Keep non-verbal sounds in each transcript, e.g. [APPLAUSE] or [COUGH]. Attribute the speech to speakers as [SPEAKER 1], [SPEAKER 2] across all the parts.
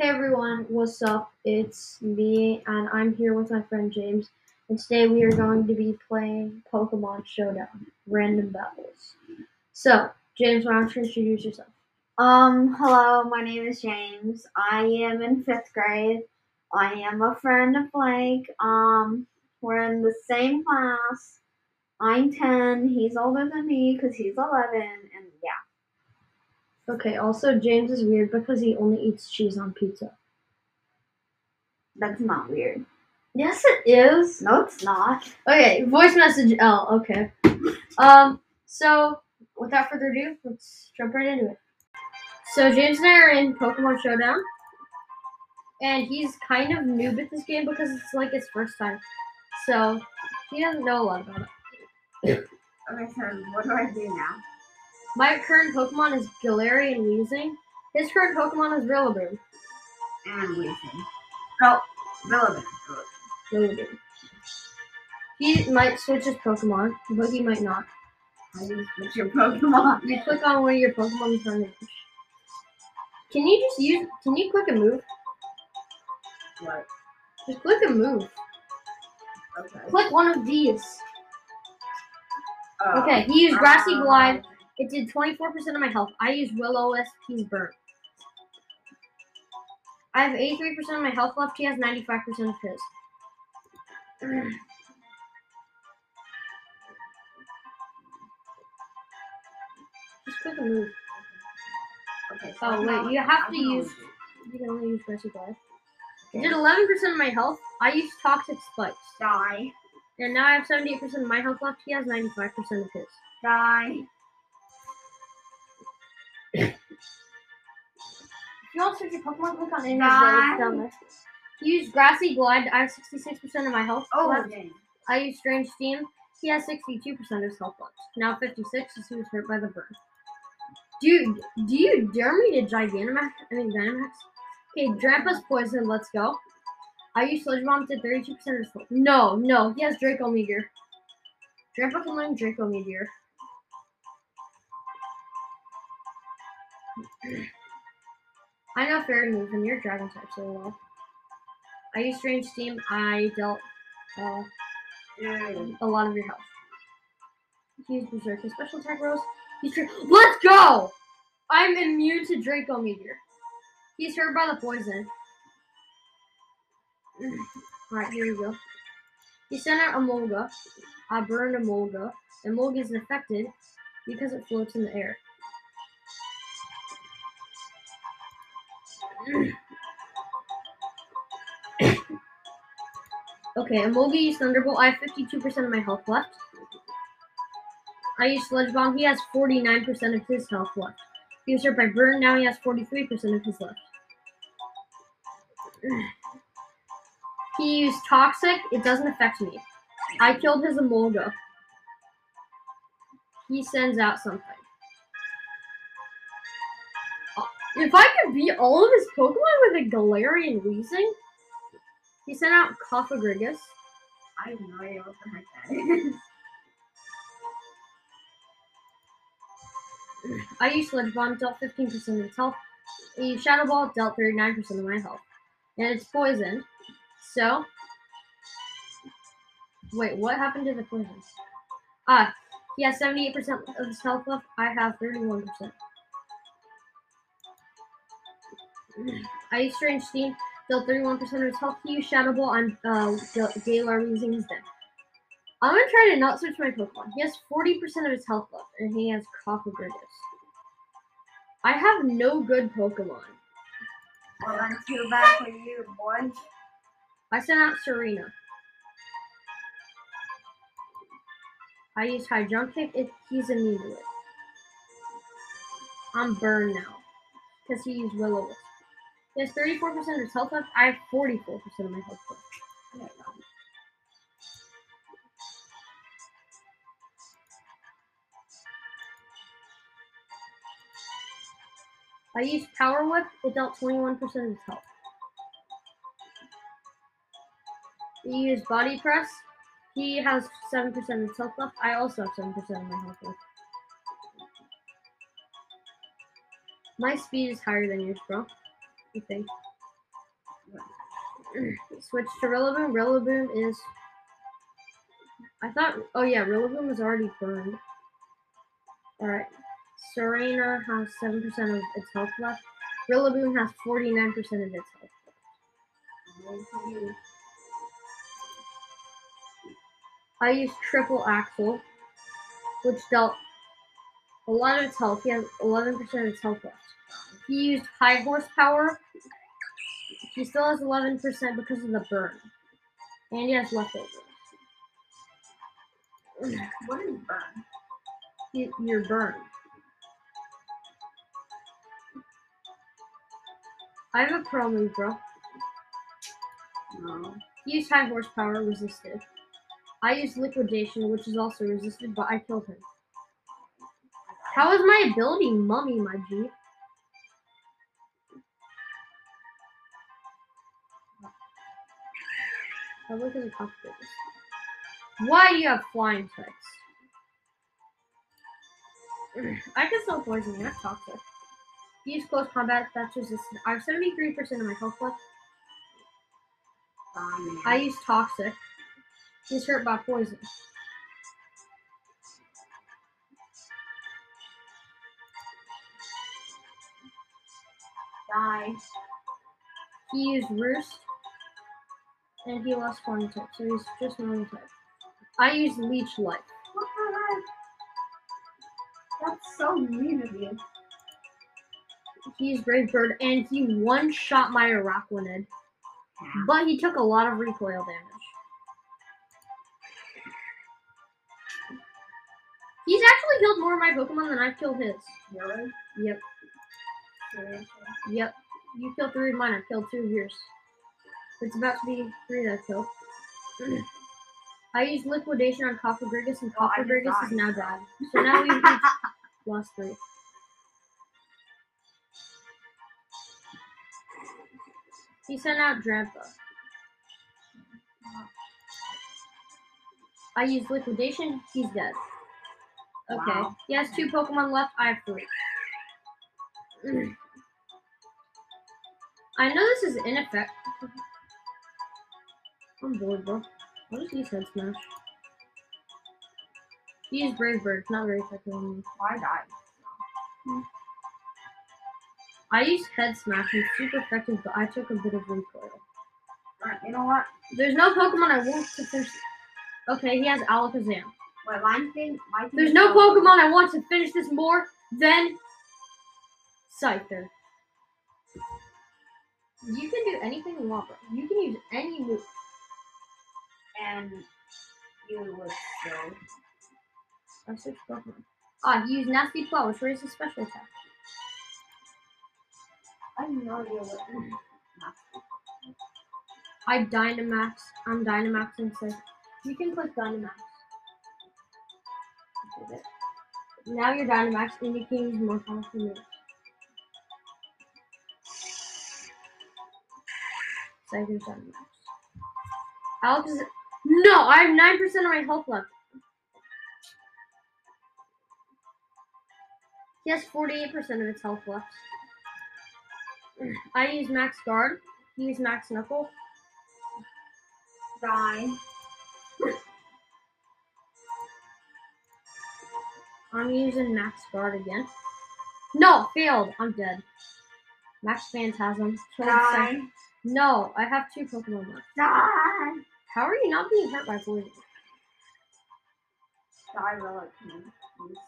[SPEAKER 1] Hey everyone, what's up? It's me, and I'm here with my friend James. And today we are going to be playing Pokemon Showdown Random Battles. So, James, why don't you introduce yourself?
[SPEAKER 2] Um, hello, my name is James. I am in fifth grade. I am a friend of Blake. Um, we're in the same class. I'm 10. He's older than me because he's 11.
[SPEAKER 1] Okay, also, James is weird because he only eats cheese on pizza.
[SPEAKER 2] that's not weird.
[SPEAKER 1] Yes, it is.
[SPEAKER 2] No, it's not.
[SPEAKER 1] Okay, voice message L. Okay. Um, so, without further ado, let's jump right into it. So, James and I are in Pokemon Showdown. And he's kind of noob at this game because it's like his first time. So, he doesn't know a lot about it.
[SPEAKER 2] Okay, so what do I do now?
[SPEAKER 1] My current Pokemon is Galarian Weezing. His current Pokemon is Rillaboom.
[SPEAKER 2] And Weezing. Oh, Rillaboom.
[SPEAKER 1] Rillaboom. He might switch his Pokemon, but he might not.
[SPEAKER 2] I just switch your Pokemon.
[SPEAKER 1] You click on one of your Pokemon in front of you. Can you just use? Can you click a move?
[SPEAKER 2] What?
[SPEAKER 1] Just click a move.
[SPEAKER 2] Okay.
[SPEAKER 1] Click one of these.
[SPEAKER 2] Oh.
[SPEAKER 1] Okay, he used Grassy
[SPEAKER 2] Um,
[SPEAKER 1] Glide. It did 24% of my health. I used Willow SP's Burn. I have 83% of my health left. He has 95% of his. Just click a move.
[SPEAKER 2] Okay, so
[SPEAKER 1] Oh, wait, you have to use- You can only use. It
[SPEAKER 2] Okay.
[SPEAKER 1] did 11% of my health. I used Toxic Spikes.
[SPEAKER 2] Die.
[SPEAKER 1] And now I have 78% of my health left. He has 95% of his.
[SPEAKER 2] Die.
[SPEAKER 1] You to search your Pokemon, click on any of down there. Use Grassy Glide. I have 66% of my health
[SPEAKER 2] Oh,
[SPEAKER 1] left. I use Strange Steam. He has 62% of his health left. Now 56 as he was hurt by the burn. Dude, do you dare me to Gigantamax? I mean Dynamax? Okay, Drampa's poison. Let's go. I use Sludge Bomb to 32% of his health. No, no, he has Draco Meteor. Drampa can learn Draco Meteor. I know Fairy Move and you're Dragon type so well. I use Strange Steam. I dealt uh, a lot of your health. Use Berserk. His special attack rolls. He's Dra- Let's go! I'm immune to Draco Meteor. He's hurt by the poison. [CLEARS THROAT] Alright, here we go. He sent out Emolga. I burned Emolga. Emolga isn't affected because it floats in the air. Okay, Emolga used Thunderbolt. I have 52% of my health left. I used Sludge Bomb. He has 49% of his health left. He was hurt by Burn. Now he has 43% of his left. [SIGHS] He used Toxic. It doesn't affect me. I killed his Emolga. He sends out something. If I could beat all of his Pokemon with a Galarian Weezing, he sent out Cofagrigus.
[SPEAKER 2] I have no idea what the heck that is. [LAUGHS]
[SPEAKER 1] I used Sludge Bomb, dealt 15% of its health. I used Shadow Ball, dealt 39% of my health. And it's poisoned. So. Wait, what happened to the poison? Ah, he has 78% of his health left. I have 31%. I used Strange Steam, dealt 31% of his health. He used Shadow Ball on uh, Gal- Galar using his deck. I'm gonna try to not switch my Pokemon. He has 40% of his health left, and he has Cofagrigus. I have no good Pokemon.
[SPEAKER 2] Well, then too bad for you, boy.
[SPEAKER 1] I sent out Serena. I use High Jump Kick if he's immune to it. I'm burned now. Because he used Willow. He has 34% of his health left. I have 44% of my health left. I used Power Whip. It dealt 21% of his health. He used Body Press. He has 7% of his health left. I also have 7% of my health left. My speed is higher than yours, bro. I think. Switch to Rillaboom. Rillaboom is. I thought. Oh yeah, Rillaboom is already burned. Alright. Serena has 7% of its health left. Rillaboom has 49% of its health left. I used Triple Axel, which dealt a lot of its health. He has 11% of its health left. He used High Horsepower. He still has 11% because of the burn. And he has leftovers.
[SPEAKER 2] What is burn?
[SPEAKER 1] You- You're burned. I have a pro move, bro.
[SPEAKER 2] No.
[SPEAKER 1] He used high horsepower, resisted. I used liquidation, which is also resisted, but I killed him. How is my ability mummy, my G? Look at the cockpit. Why do you have flying types? [CLEARS THROAT] I can still poison you, that's toxic. Use close combat, that's resistant. I have 73% of my health left.
[SPEAKER 2] Oh, Fine.
[SPEAKER 1] I use toxic. He's hurt by poison.
[SPEAKER 2] Die.
[SPEAKER 1] He used roost. And he lost flying type, so he's just normal type. I use leech life.
[SPEAKER 2] What the heck? That's so mean of you.
[SPEAKER 1] He's brave bird and he one shot my Araquanid. But he took a lot of recoil damage. He's actually killed more of my Pokemon than I've killed his.
[SPEAKER 2] Really?
[SPEAKER 1] Yep,
[SPEAKER 2] Seriously?
[SPEAKER 1] yep. You killed three of mine, I've killed two of yours. It's about to be three that I've. I used liquidation on Cofagrigus and
[SPEAKER 2] oh, I just
[SPEAKER 1] is now dead. So now we've [LAUGHS] lost three. He sent out Drampa. I used liquidation, he's dead. Okay.
[SPEAKER 2] Wow.
[SPEAKER 1] He has two Pokemon left, I have three. Hmm. I know this is ineffective. I'm bored, bro. What is he said smash? He used Brave Bird, not very effective on me.
[SPEAKER 2] Why die? Hmm.
[SPEAKER 1] I used Head Smash and super effective, but I took a bit of recoil.
[SPEAKER 2] Alright, you know what?
[SPEAKER 1] There's no Pokemon I want to finish. Okay, he has Alakazam.
[SPEAKER 2] Wait, my thing, my thing
[SPEAKER 1] There's no Pokemon I want to finish this more than Scyther. You can do anything you want, bro. You can use any move.
[SPEAKER 2] And you would.
[SPEAKER 1] I have six Pokemon. Ah, he used Nasty Claw, which raises special attack.
[SPEAKER 2] I have no idea what.
[SPEAKER 1] I Dynamax. I'm Dynamaxing so You can click Dynamax. Now you're Dynamax and you can use more powerful moves. Cyber's Dynamax. Alex is. No! I have 9% of my health left. He has 48% of its health left. I use Max Guard. He used Max Knuckle.
[SPEAKER 2] Die.
[SPEAKER 1] I'm using Max Guard again. No, failed. I'm dead. Max Phantasm.
[SPEAKER 2] Die.
[SPEAKER 1] No, I have two Pokemon left.
[SPEAKER 2] Die.
[SPEAKER 1] How are you not being hurt by poison?
[SPEAKER 2] Die, Relic.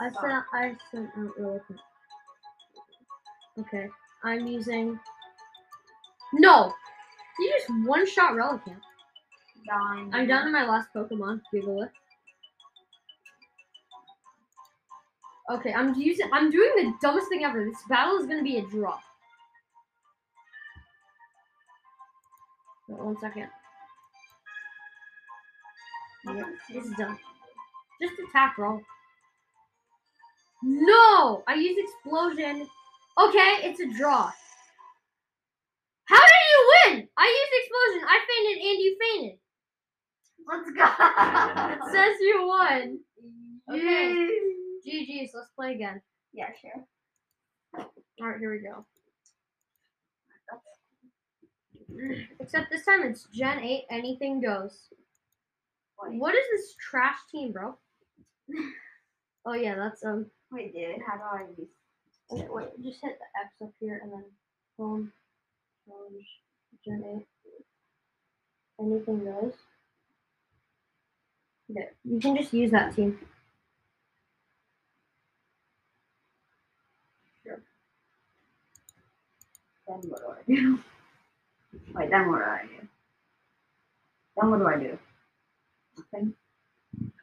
[SPEAKER 1] I sent I sent out quick. Okay. I'm using No! You just one shot Relicanth.
[SPEAKER 2] Die.
[SPEAKER 1] I'm down to my last Pokemon, Gigalith. Okay, I'm using I'm doing the dumbest thing ever. This battle is gonna be a draw. Wait, one second. Yep, this is done. Just attack roll. No! I used explosion. Okay, it's a draw. How did you win? I used explosion. I fainted and you fainted.
[SPEAKER 2] Let's go.
[SPEAKER 1] It says you won. Okay. GG's, let's play again.
[SPEAKER 2] Yeah, sure.
[SPEAKER 1] Alright, here we go. Except this time it's Gen 8, anything goes.
[SPEAKER 2] Wait,
[SPEAKER 1] What is this trash team, bro? [LAUGHS] Oh yeah, that's um
[SPEAKER 2] wait, dude. How do I use?
[SPEAKER 1] wait, wait, just hit the X up here and then home challenge Gen 8. Anything goes. Okay, you can just use that team. Sure.
[SPEAKER 2] Then what do I do? [LAUGHS] Wait, then what do I do? Then what do I do? Nothing.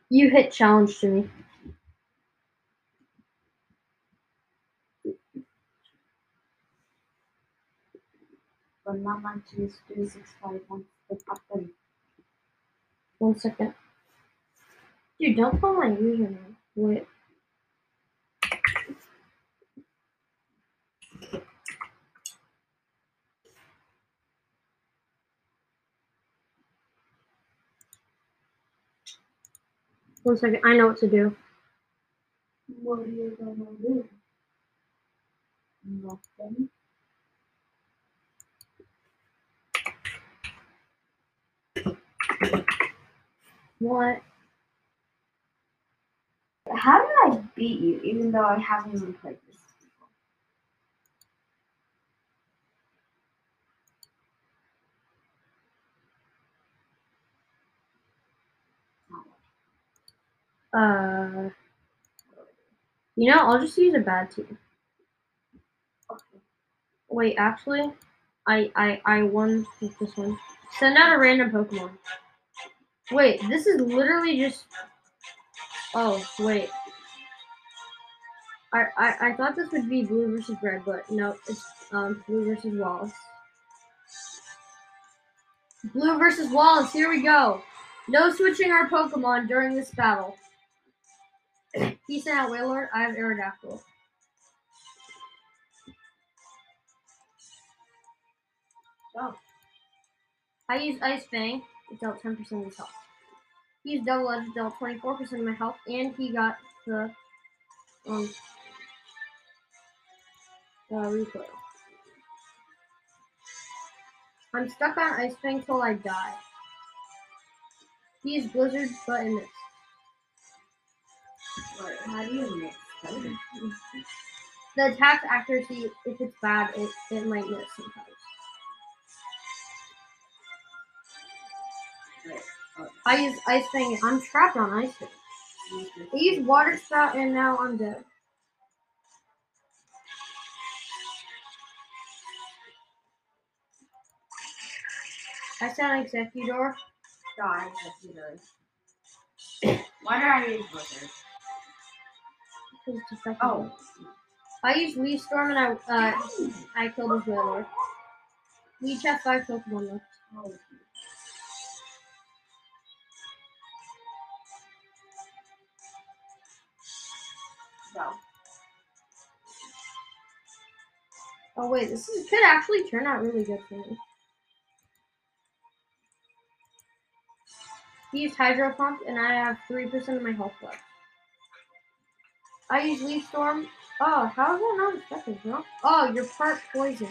[SPEAKER 1] You hit challenge to me.
[SPEAKER 2] But my choose three six five one the button.
[SPEAKER 1] One second. Dude, don't call my username. Wait. One second. I know what to do.
[SPEAKER 2] What are you gonna do? Nothing.
[SPEAKER 1] What?
[SPEAKER 2] How did I beat you even though I haven't even played this
[SPEAKER 1] Uh. You know, I'll just use a bad team. Wait, actually, I I I won with this one. Send out a random Pokemon. Wait, this is literally just. Oh wait. I, I I thought this would be blue versus red, but no, it's um blue versus Wallace. Blue versus Wallace. Here we go. No switching our Pokemon during this battle. He sent out Wailord. I have Aerodactyl.
[SPEAKER 2] Oh.
[SPEAKER 1] I use Ice Fang. It dealt 10% of his health. He used Double Edge. Dealt 24% of my health. And he got the um the recoil. I'm stuck on Ice Fang till I die. He used Blizzard, but it missed.
[SPEAKER 2] How do you?
[SPEAKER 1] The attack accuracy, if it's bad, it, it might miss sometimes. I use Ice Fang. I'm trapped on Ice
[SPEAKER 2] use.
[SPEAKER 1] I used Water Spout and now I'm dead. I sent Exeggutor.
[SPEAKER 2] Die, Exeggutor. Why did I use Blizzard?
[SPEAKER 1] Because it's a second
[SPEAKER 2] Oh.
[SPEAKER 1] one. I used Leaf Storm and I uh, I killed his Wailord. We each have five Pokemon left.
[SPEAKER 2] oh. Go.
[SPEAKER 1] Oh wait, this is, could actually turn out really good for me. He used Hydro Pump and I have 3% of my health left. I use Leaf Storm. Oh, how is that not effective, bro? Oh, you're part poison.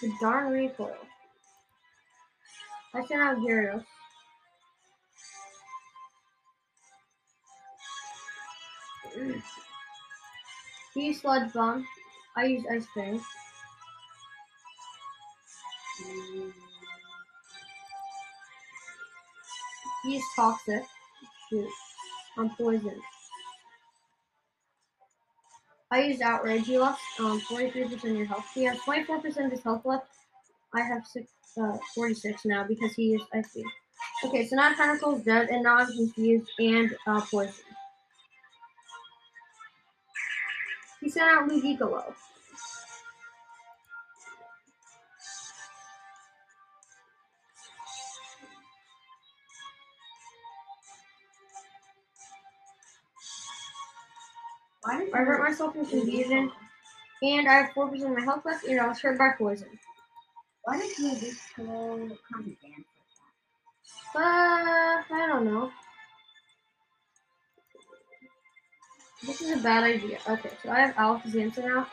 [SPEAKER 1] The darn recoil. I sent out Gyarados. He used Sludge Bomb. I use Ice Fang. He's toxic. Shoot. I'm poisoned. I used outrage. He lost um 43% of your health. He has 24% of his health left. I have six, uh, 46 now because he is ice beam. Okay, so now Tentacruel's dead, and now I'm confused and uh, poisoned. He sent out Ludicolo. I hurt myself from confusion, and I have 4% of my health left, and I was hurt by poison.
[SPEAKER 2] Why did you this whole kind dance like that?
[SPEAKER 1] Uh, I don't know. This is a bad idea. Okay, so I have Alpha's answer now.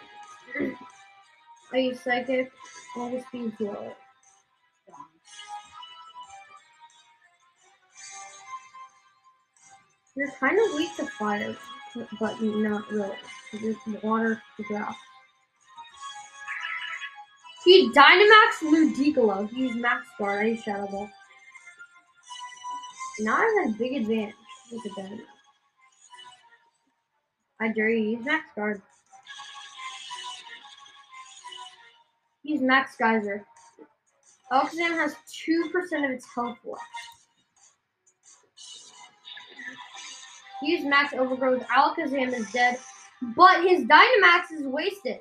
[SPEAKER 1] [CLEARS THROAT] I use Psychic, August Beam Flow. You're kind of weak to fire but not really. Just water to grass. He Dynamax Ludicolo. He used Max Guard. I used Shadow Ball. Now I have a big advantage with the Dynamax. I dare you use Max Guard. Use Max Geyser. Alakazam has 2% of its health left. Use Max Overgrowth. Alakazam is dead, but his Dynamax is wasted.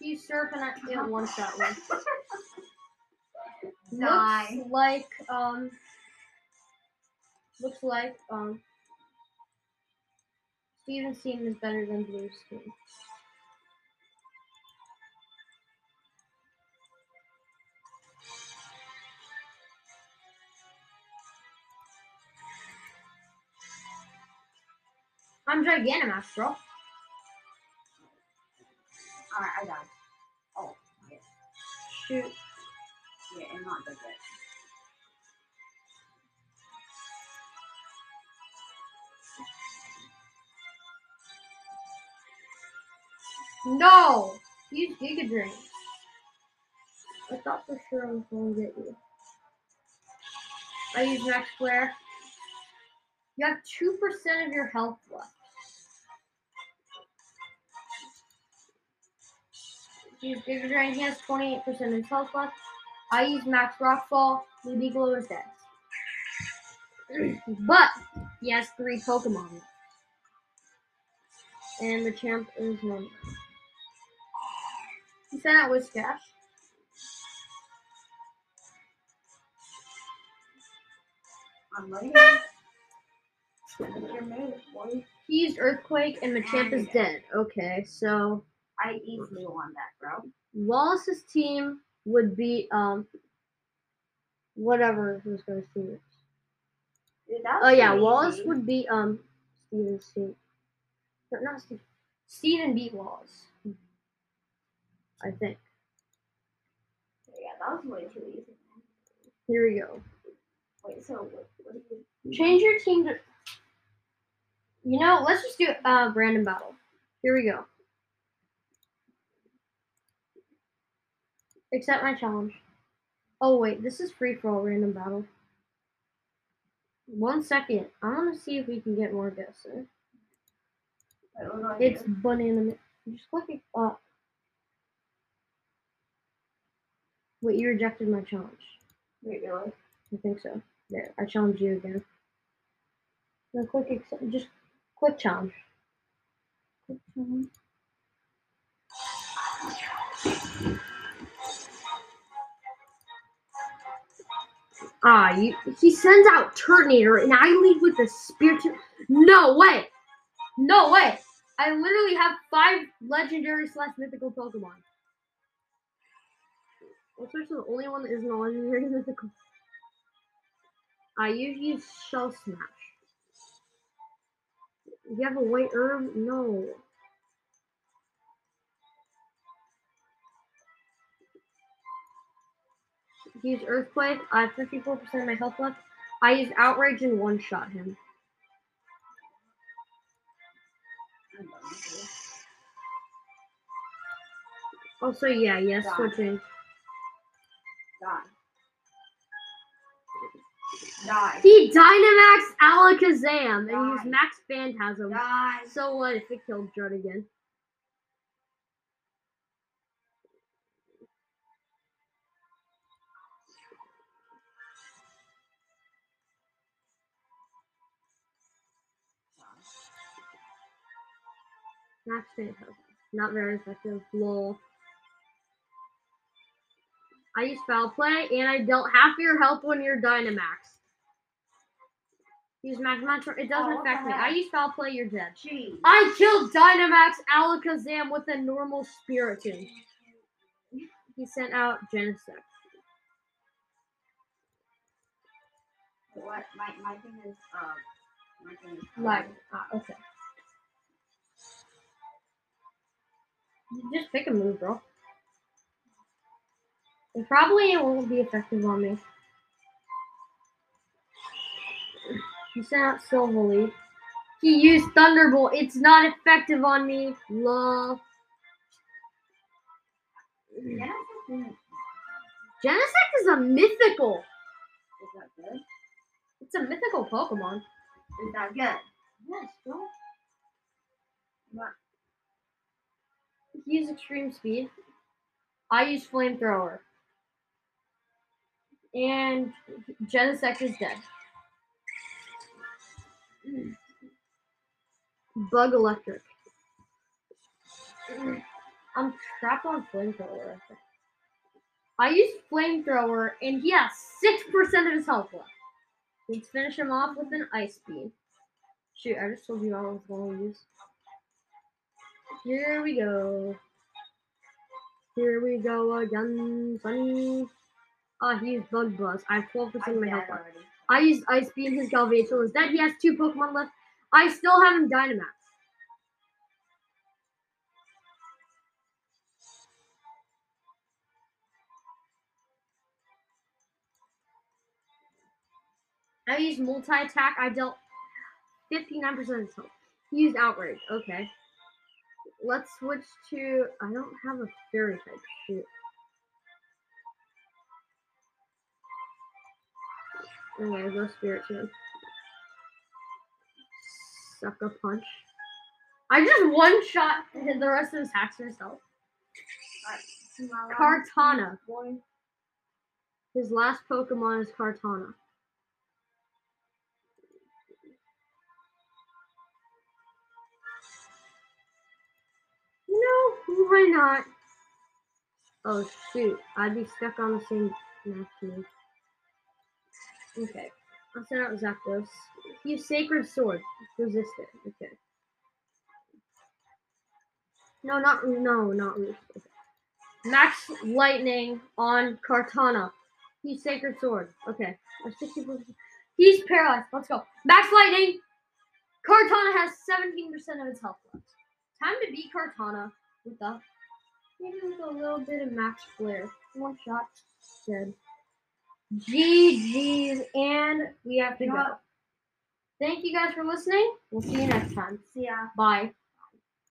[SPEAKER 1] Use Surf and I get one shot one. [LAUGHS] Looks like um looks like um Steven's team is better than Blue's team. I'm Gigantamax, bro.
[SPEAKER 2] Alright, I died. Oh, yeah.
[SPEAKER 1] Shoot.
[SPEAKER 2] Yeah, I'm not good yet.
[SPEAKER 1] No! Use Giga Drain. I thought for sure I was going to get you. I use Max Flare. You have 2% of your health left. Giga Drain. He has 28% of his health left. I use Max Rockfall. Ludicolo is dead. [CLEARS THROAT] but he has three Pokemon. And the champ is one. He sent out Whiscash.
[SPEAKER 2] I'm ready.
[SPEAKER 1] He used Earthquake and Machamp is dead. Okay, so
[SPEAKER 2] I easily won that, bro.
[SPEAKER 1] Wallace's team would be um whatever gonna see it.
[SPEAKER 2] Dude,
[SPEAKER 1] Oh yeah, Wallace would be um Steven's team. Or not Steven. Steven beat Wallace. I think.
[SPEAKER 2] Yeah, that was way too easy.
[SPEAKER 1] Here we go.
[SPEAKER 2] Wait, so what? What do you?
[SPEAKER 1] Change your team to You know, let's just do uh random battle. Here we go. Accept my challenge. Oh wait, this is free for all random battle. One second. I want to see if we can get more guesses.
[SPEAKER 2] Wait, what do I
[SPEAKER 1] It's banana. Just click it up. Wait, you rejected my challenge.
[SPEAKER 2] Wait, really?
[SPEAKER 1] I think so. There, I challenge you again. No, click accept. Just Click challenge. Ah, you. He sends out Turtonator, and I lead with the Spiritomb. No way! No way! I literally have five legendary slash mythical Pokemon. Actually the only one that isn't a legendary [LAUGHS] mythical? I usually use Shell Smash. You have a white herb? No. Use Earthquake. I have 54% of my health left. I use Outrage and one shot him.
[SPEAKER 2] I'm done with you.
[SPEAKER 1] Also, yeah, yes, switching.
[SPEAKER 2] Die. Die.
[SPEAKER 1] He Dynamax Alakazam and used Max Phantasm.
[SPEAKER 2] Die.
[SPEAKER 1] So what if it killed Judd again? Max Phantasm. Not very effective. Lol. I use Foul Play and I dealt half your health when you're Dynamax. Use Max Mantra. It doesn't
[SPEAKER 2] Oh,
[SPEAKER 1] affect me. I use Foul Play, you're dead.
[SPEAKER 2] Jeez.
[SPEAKER 1] I killed Dynamax Alakazam with a normal Spiritomb. He sent out Genesect.
[SPEAKER 2] What? My my thing is uh my thing is
[SPEAKER 1] Like, ah, okay. Just pick a move, bro. It probably won't be effective on me. He sent out Silver Leaf. He used Thunderbolt. It's not effective on me. Lol. Genesect is a mythical.
[SPEAKER 2] Is that good?
[SPEAKER 1] It's a mythical Pokemon.
[SPEAKER 2] Is that good?
[SPEAKER 1] Yes, bro. He used extreme speed. I use flamethrower. And Genesect is dead. Bug electric. I'm trapped on flamethrower. I used flamethrower and he has six percent of his health left. Let's finish him off with an ice beam. Shoot, I just told you I was going to use. Here we go. Here we go again, Sunny. Ah, he used Bug Buzz. I have 12% of my health
[SPEAKER 2] already.
[SPEAKER 1] I used Ice Beam. His Galvantula is dead. He has two Pokemon left. I still have him Dynamax. I used multi attack. I dealt 59% of his health. He used Outrage. Okay. Let's switch to. I don't have a Fairy type. Shoot. Oh, okay, go Spiritomb. Sucker Punch. I just one shot hit the rest of his hacks herself. Kartana.
[SPEAKER 2] Boy.
[SPEAKER 1] His last Pokemon is Kartana. No, why not? Oh shoot, I'd be stuck on the same match. Okay, I'll send out Zapdos. Use Sacred Sword. Resist it. Okay. No, not no, not. Okay. Max Lightning on Kartana. He's Sacred Sword. Okay. Or 64 He's paralyzed. Let's go. Max Lightning! Kartana has 17% of its health left. Time to beat Kartana with a maybe with a little bit of Max Flare. One shot. Dead. GG's and we have to go. Thank you guys for listening. We'll see you next time.
[SPEAKER 2] See ya.
[SPEAKER 1] Bye.